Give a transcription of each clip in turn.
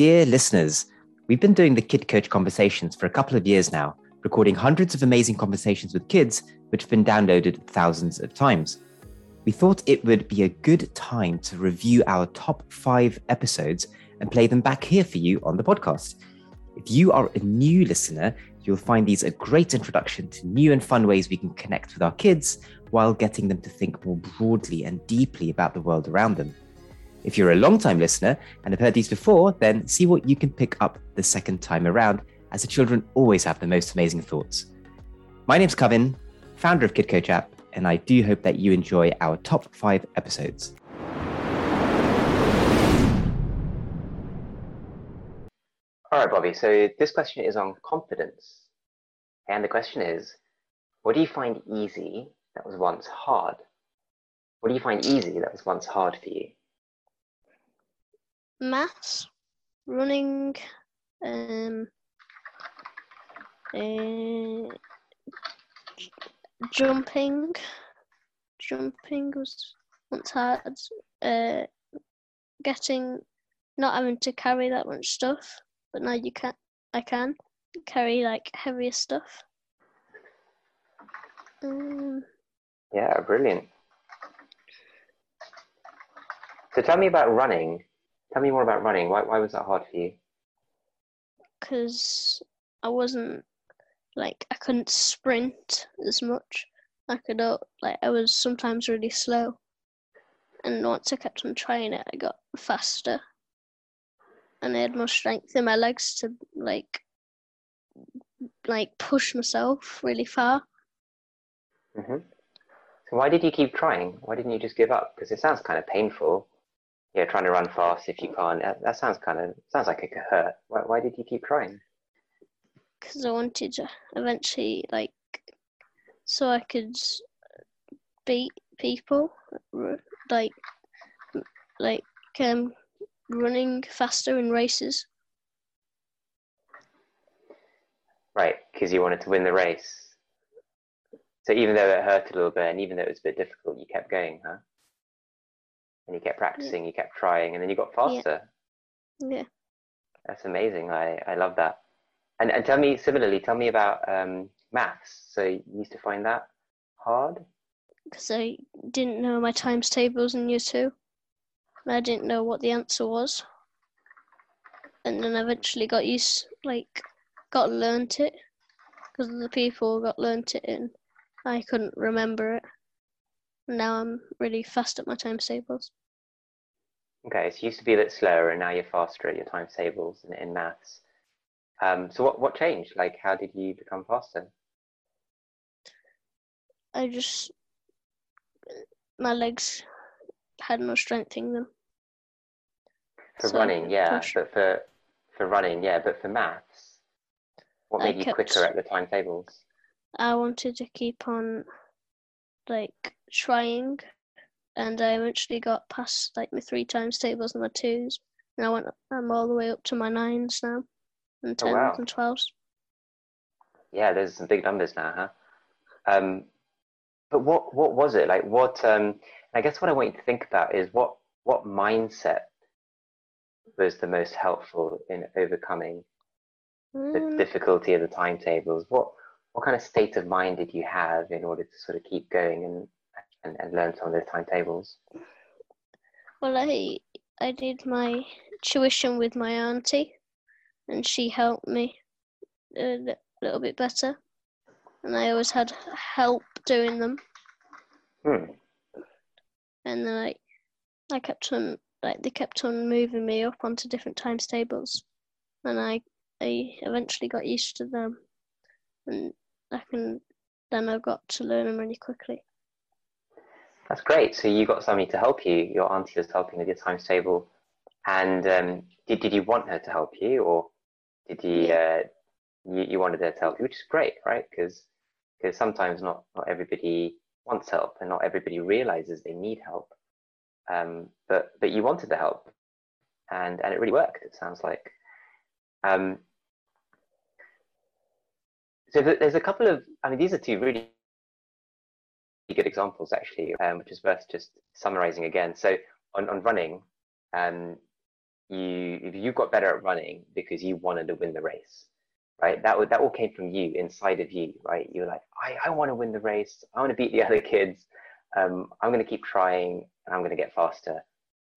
Dear listeners, we've been doing the Kid Coach conversations for a couple of years now, recording hundreds of amazing conversations with kids, which have been downloaded thousands of times. We thought it would be a good time to review our top five episodes and play them back here for you on the podcast. If you are a new listener, you'll find these a great introduction to new and fun ways we can connect with our kids while getting them to think more broadly and deeply about the world around them. If you're a long time listener and have heard these before, then see what you can pick up the second time around, as the children always have the most amazing thoughts. My name's Kavin, founder of Kid Coach app, and I do hope that you enjoy our top five episodes. All right, Bobby. So this question is on confidence. And the question is what do you find easy that was once hard? What do you find easy that was once hard for you? Maths, running, um, uh, jumping. Jumping was once hard. Uh, getting, not having to carry that much stuff, but now you can. I can carry like heavier stuff. Um, Yeah, brilliant. So tell me about running. Tell me more about running. Why, why was that hard for you? because I wasn't like I couldn't sprint as much. I could uh, like I was sometimes really slow, and once I kept on trying it, I got faster, and I had more strength in my legs to like like push myself really far. hmm So why did you keep trying? Why didn't you just give up? Because it sounds kind of painful. Yeah, trying to run fast if you can't. That, that sounds kind of sounds like it could hurt. Why, why did you keep trying? because I wanted to eventually like so I could beat people like like um running faster in races. Right, because you wanted to win the race. So even though it hurt a little bit, and even though it was a bit difficult, you kept going, huh? You kept practicing, you kept trying, and then you got faster. Yeah. That's amazing. I, I love that. And and tell me similarly, tell me about um, maths. So you used to find that hard? Because I didn't know my times tables in year two. And I didn't know what the answer was. And then I eventually got used like got learnt it because the people got learnt it and I couldn't remember it. Now I'm really fast at my times tables. Okay, so you used to be a bit slower, and now you're faster at your times tables in, in maths. Um, so what what changed? Like, how did you become faster? I just my legs had no strength in them. For So running, yeah, push. but for for running, yeah, but for maths, what I made you quicker at the timetables? I wanted to keep on like trying and I eventually got past like my three times tables and my twos and I went I'm all the way up to my nines now and Oh, tens wow. and twelves. Yeah, there's some big numbers now, huh? Um, but what what was it like? What um, I guess what I want you to think about is what what mindset was the most helpful in overcoming the Um, difficulty of the timetables? What what kind of state of mind did you have in order to sort of keep going and and, and learn some of those timetables? well I I did my tuition with my auntie and she helped me a little bit better and I always had help doing them Hmm. and then I, I kept on like they kept on moving me up onto different times tables, and I I eventually got used to them, and I can then I got to learn them really quickly. That's great. So you got somebody to help you. Your auntie was helping with your times table, and um, did did you want her to help you, or did you uh, you, you wanted her to help you, which is great, right? Because because sometimes not not everybody wants help, and not everybody realizes they need help. Um, but but you wanted the help, and and it really worked. It sounds like. Um, so there's a couple of. I mean, these are two really good examples actually, um, which is worth just summarizing again. So on, on running, um, you you got better at running because you wanted to win the race, right? That that all came from you inside of you, right? You're like, I, I want to win the race. I want to beat the other kids. Um, I'm going to keep trying, and I'm going to get faster.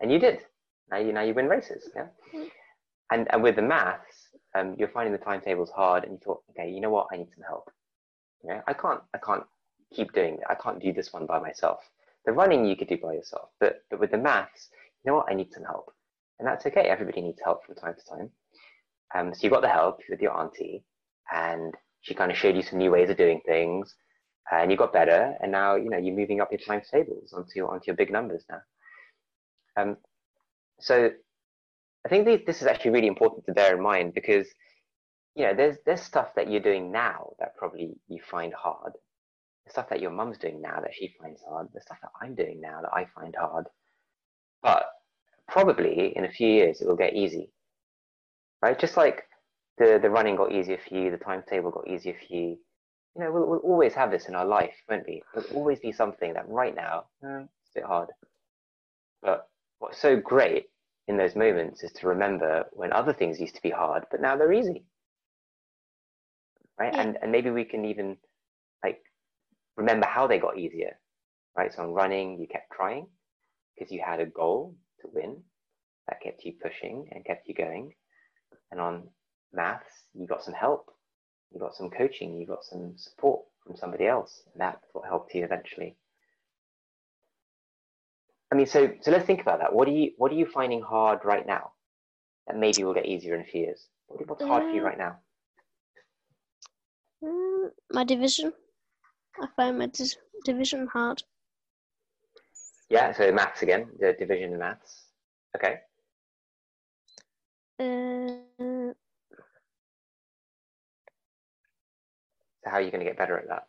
And you did. Now you now you win races, yeah. Mm. And and with the maths, um, you're finding the timetables hard, and you thought, okay, you know what? I need some help. Yeah, I can't I can't keep doing it. I can't do this one by myself. The running you could do by yourself, but but with the maths, you know what? I need some help, and that's okay. Everybody needs help from time to time. Um, so you got the help with your auntie, and she kind of showed you some new ways of doing things, and you got better. And now you know you're moving up your times tables onto your onto your big numbers now. Um, so I think these, this is actually really important to bear in mind because you know there's there's stuff that you're doing now that probably you find hard. The stuff that your mum's doing now that she finds hard. The stuff that I'm doing now that I find hard. But probably in a few years it will get easy right? Just like the, the running got easier for you, the timetable got easier for you. You know, we'll, we'll always have this in our life, won't we? There'll always be something that right now, eh, it's a bit hard. But what's so great in those moments is to remember when other things used to be hard, but now they're easy. Right? Yeah. And, and maybe we can even like remember how they got easier. Right? So on running, you kept trying because you had a goal to win that kept you pushing and kept you going and on maths, you got some help, you got some coaching, you got some support from somebody else. And that's what helped you eventually. I mean, so so let's think about that. What are you what are you finding hard right now that maybe will get easier in a few years? What- What's hard for you right now? Mm, my division. I find my dis- division hard. Yeah, so maths again, the division in maths. Okay. Uh, So how are you going to get better at that?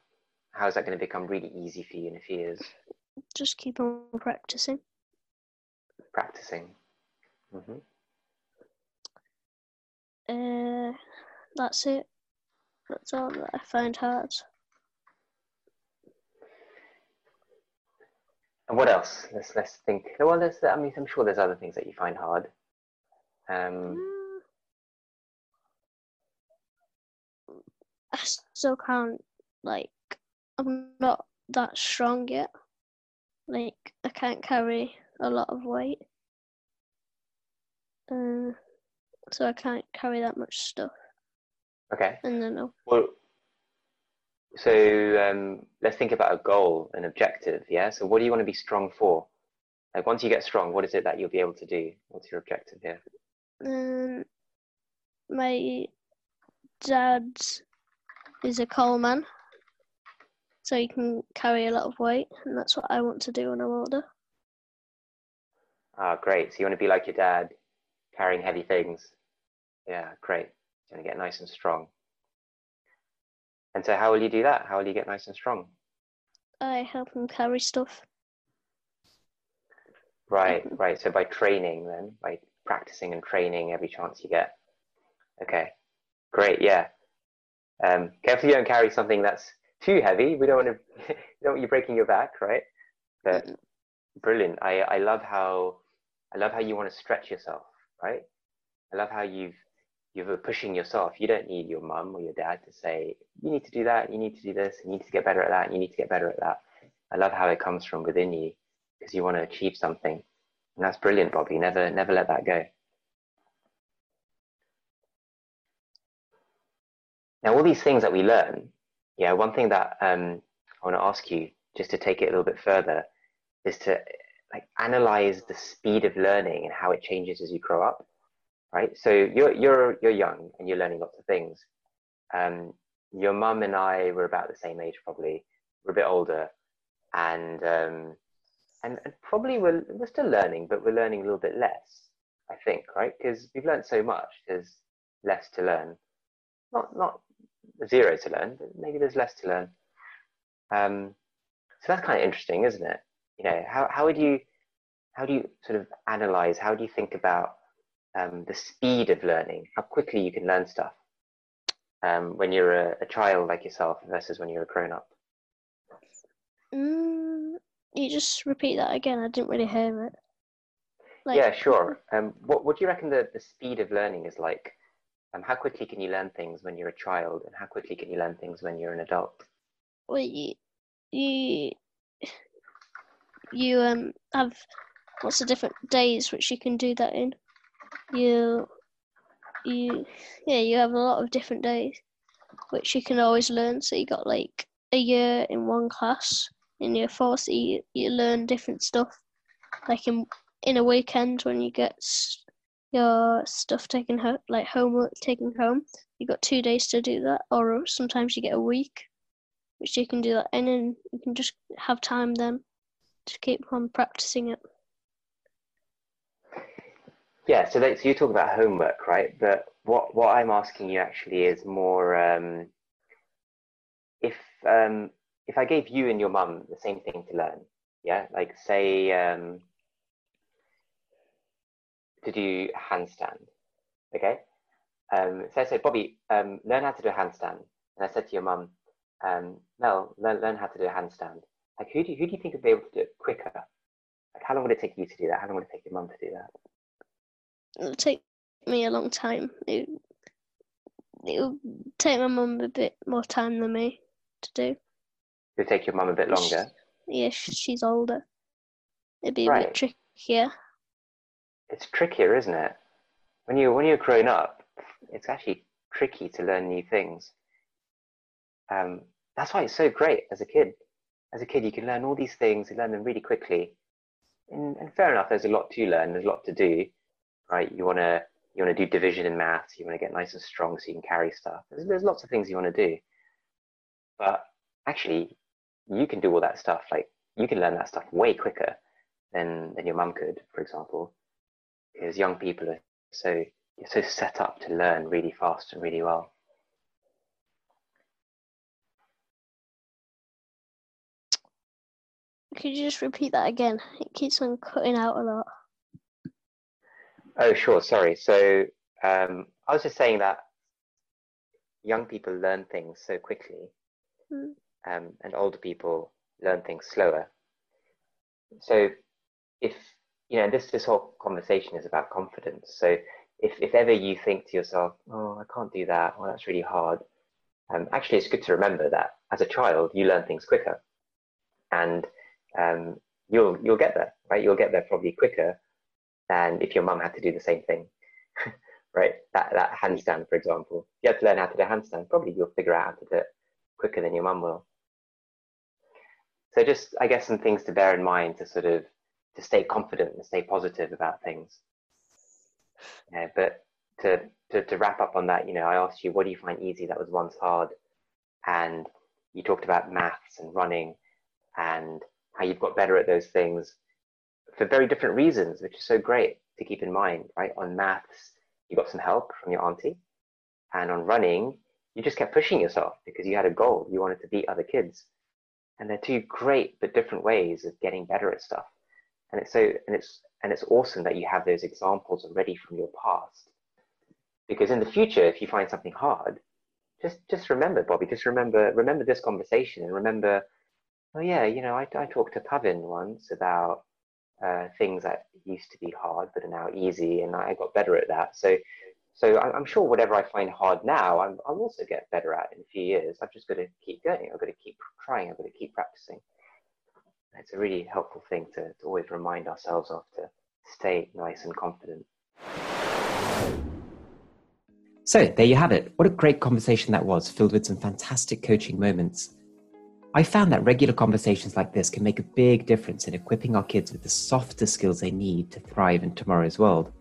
How is that going to become really easy for you in a few years? just keep on practicing. Practicing. hmm Uh, that's it. That's all that I find hard. And what else? Let's let's think. Well, there's, I mean, I'm sure there's other things that you find hard. Um, Mm. I still can't like. I'm not that strong yet. Like I can't carry a lot of weight. Uh, so I can't carry that much stuff. okay. And then I'll Well, so um, let's think about a goal, an objective. Yeah. So what do you want to be strong for? Like once you get strong, what is it that you'll be able to do? What's your objective here? Um, my dad is a coalman, so he can carry a lot of weight, and that's what I want to do when I'm older. Ah, great. So you want to be like your dad, carrying heavy things. Yeah, great. You want to get nice and strong. And so how will you do that? How will you get nice and strong? I help him carry stuff. Right, right. So by training, then by practicing and training every chance you get. Okay, great. Yeah. Um, careful you don't carry something that's too heavy. We don't want to. you don't want you breaking your back, right? But brilliant. I I love how I love how you want to stretch yourself, right? I love how you've you're pushing yourself. You don't need your mum or your dad to say you need to do that, you need to do this, you need to get better at that, you need to get better at that. I love how it comes from within you because you want to achieve something. And that's brilliant, Bobby. Never, never let that go. Now, all these things that we learn, yeah, one thing that um, I want to ask you, just to take it a little bit further, is to like analyze the speed of learning and how it changes as you grow up, right? So you're you're you're young and you're learning lots of things. Um, your mum and I were about the same age, probably. We're a bit older, and um, and, and probably we're, we're still learning, but we're learning a little bit less, I think, right? Because we've learned so much, there's less to learn. Not, not zero to learn, but maybe there's less to learn. Um, so that's kind of interesting, isn't it? You know, how, how would you, how do you sort of analyze, how do you think about um, the speed of learning, how quickly you can learn stuff um, when you're a, a child like yourself versus when you're a grown up? Mm, you just repeat that again. I didn't really hear it. Like, yeah, sure. Um, what, what do you reckon the, the speed of learning is like? Um, how quickly can you learn things when you're a child, and how quickly can you learn things when you're an adult? Well, you, you, you um have lots of different days which you can do that in. You, you, yeah, you have a lot of different days which you can always learn. So you got like a year in one class. In year four, so you, you learn different stuff. Like in in a weekend when you get your stuff taken home, like homework taken home, you got two days to do that. Or sometimes you get a week, which you can do that in, and you can just have time then to keep on practicing it. Yeah, so, that, so you talk about homework, right? But what, what I'm asking you actually is more um, if um, if I gave you and your mum the same thing to learn, yeah, like say um, to do a handstand, okay? Um, so I said, Bobby, um, learn how to do a handstand, and I said to your mum, um, Mel, learn learn how to do a handstand. Like, who do you, who do you think would be able to do it quicker? Like, how long would it take you to do that? How long would it take your mum to do that? It'll take me a long time. It, it'll take my mum a bit more time than me to do. It'll take your mum a bit longer. Yeah, sh- she's older. It'd be a bit trickier. It's trickier, isn't it? When you when you're growing up, it's actually tricky to learn new things. Um, that's why it's so great as a kid. As a kid, you can learn all these things. You learn them really quickly. And, and fair enough, there's a lot to learn. There's a lot to do, right? You wanna you wanna do division in maths. You wanna get nice and strong so you can carry stuff. There's, there's lots of things you wanna do. But actually, you can do all that stuff. Like you can learn that stuff way quicker than than your mum could, for example because young people are so you're so set up to learn really fast and really well. Could you just repeat that again? It keeps on cutting out a lot. Oh, sure. Sorry. So um, I was just saying that young people learn things so quickly, Hmm. um, and older people learn things slower. So if you know this this whole conversation is about confidence. So if if ever you think to yourself, "Oh, I can't do that," "Well, that's really hard," um, actually, it's good to remember that as a child you learn things quicker, and um, you'll you'll get there, right? You'll get there probably quicker than if your mum had to do the same thing, right? That that handstand, for example, you have to learn how to do a handstand. Probably you'll figure out how to do it quicker than your mum will. So just, I guess, some things to bear in mind to sort of to stay confident and stay positive about things. Yeah, but to, to to wrap up on that, you know, I asked you, what do you find easy that was once hard, and you talked about maths and running, and how you've got better at those things for very different reasons, which is so great to keep in mind, right? On maths, you got some help from your auntie, and on running, you just kept pushing yourself because you had a goal. You wanted to beat other kids, and they're two great but different ways of getting better at stuff. And it's so and it's and it's awesome that you have those examples already from your past, because in the future, if you find something hard, just just remember, Bobby, just remember remember this conversation and remember, oh yeah, you know, I, I talked to Kavin once about uh, things that used to be hard but are now easy, and I got better at that. So, so I- I'm sure whatever I find hard now, I'm, I'll also get better at in a few years. I've just got to keep going. I've got to keep trying. I've got to keep practicing. It's a really helpful thing to, to always remind ourselves of to stay nice and confident. So there you have it. What a great conversation that was, filled with some fantastic coaching moments. I found that regular conversations like this can make a big difference in equipping our kids with the softer skills they need to thrive in tomorrow's world.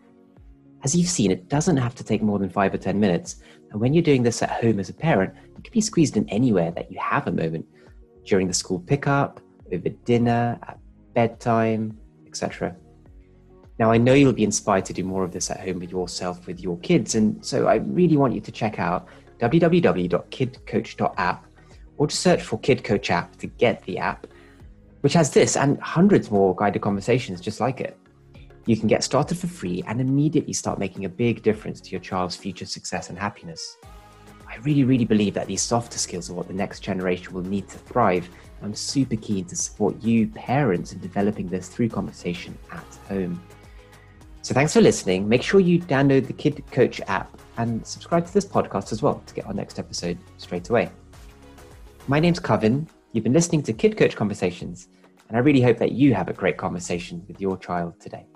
As you've seen, it doesn't have to take more than five or 10 minutes. And when you're doing this at home as a parent, it can be squeezed in anywhere that you have a moment during the school pickup, over dinner, at bedtime, etc. Now, I know you'll be inspired to do more of this at home with yourself, with your kids. And so I really want you to check out www.kidcoach.app or to search for Kid Coach app to get the app, which has this and hundreds more guided conversations just like it. You can get started for free and immediately start making a big difference to your child's future success and happiness. I really, really believe that these softer skills are what the next generation will need to thrive. I'm super keen to support you, parents, in developing this through conversation at home. So thanks for listening. Make sure you download the Kid Coach app and subscribe to this podcast as well to get our next episode straight away. My name's Kavin. You've been listening to Kid Coach Conversations, and I really hope that you have a great conversation with your child today.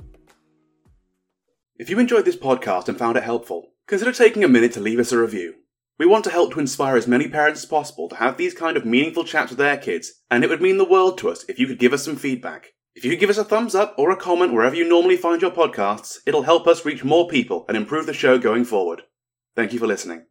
If you enjoyed this podcast and found it helpful, consider taking a minute to leave us a review. We want to help to inspire as many parents as possible to have these kind of meaningful chats with their kids, and it would mean the world to us if you could give us some feedback. If you could give us a thumbs up or a comment wherever you normally find your podcasts, it'll help us reach more people and improve the show going forward. Thank you for listening.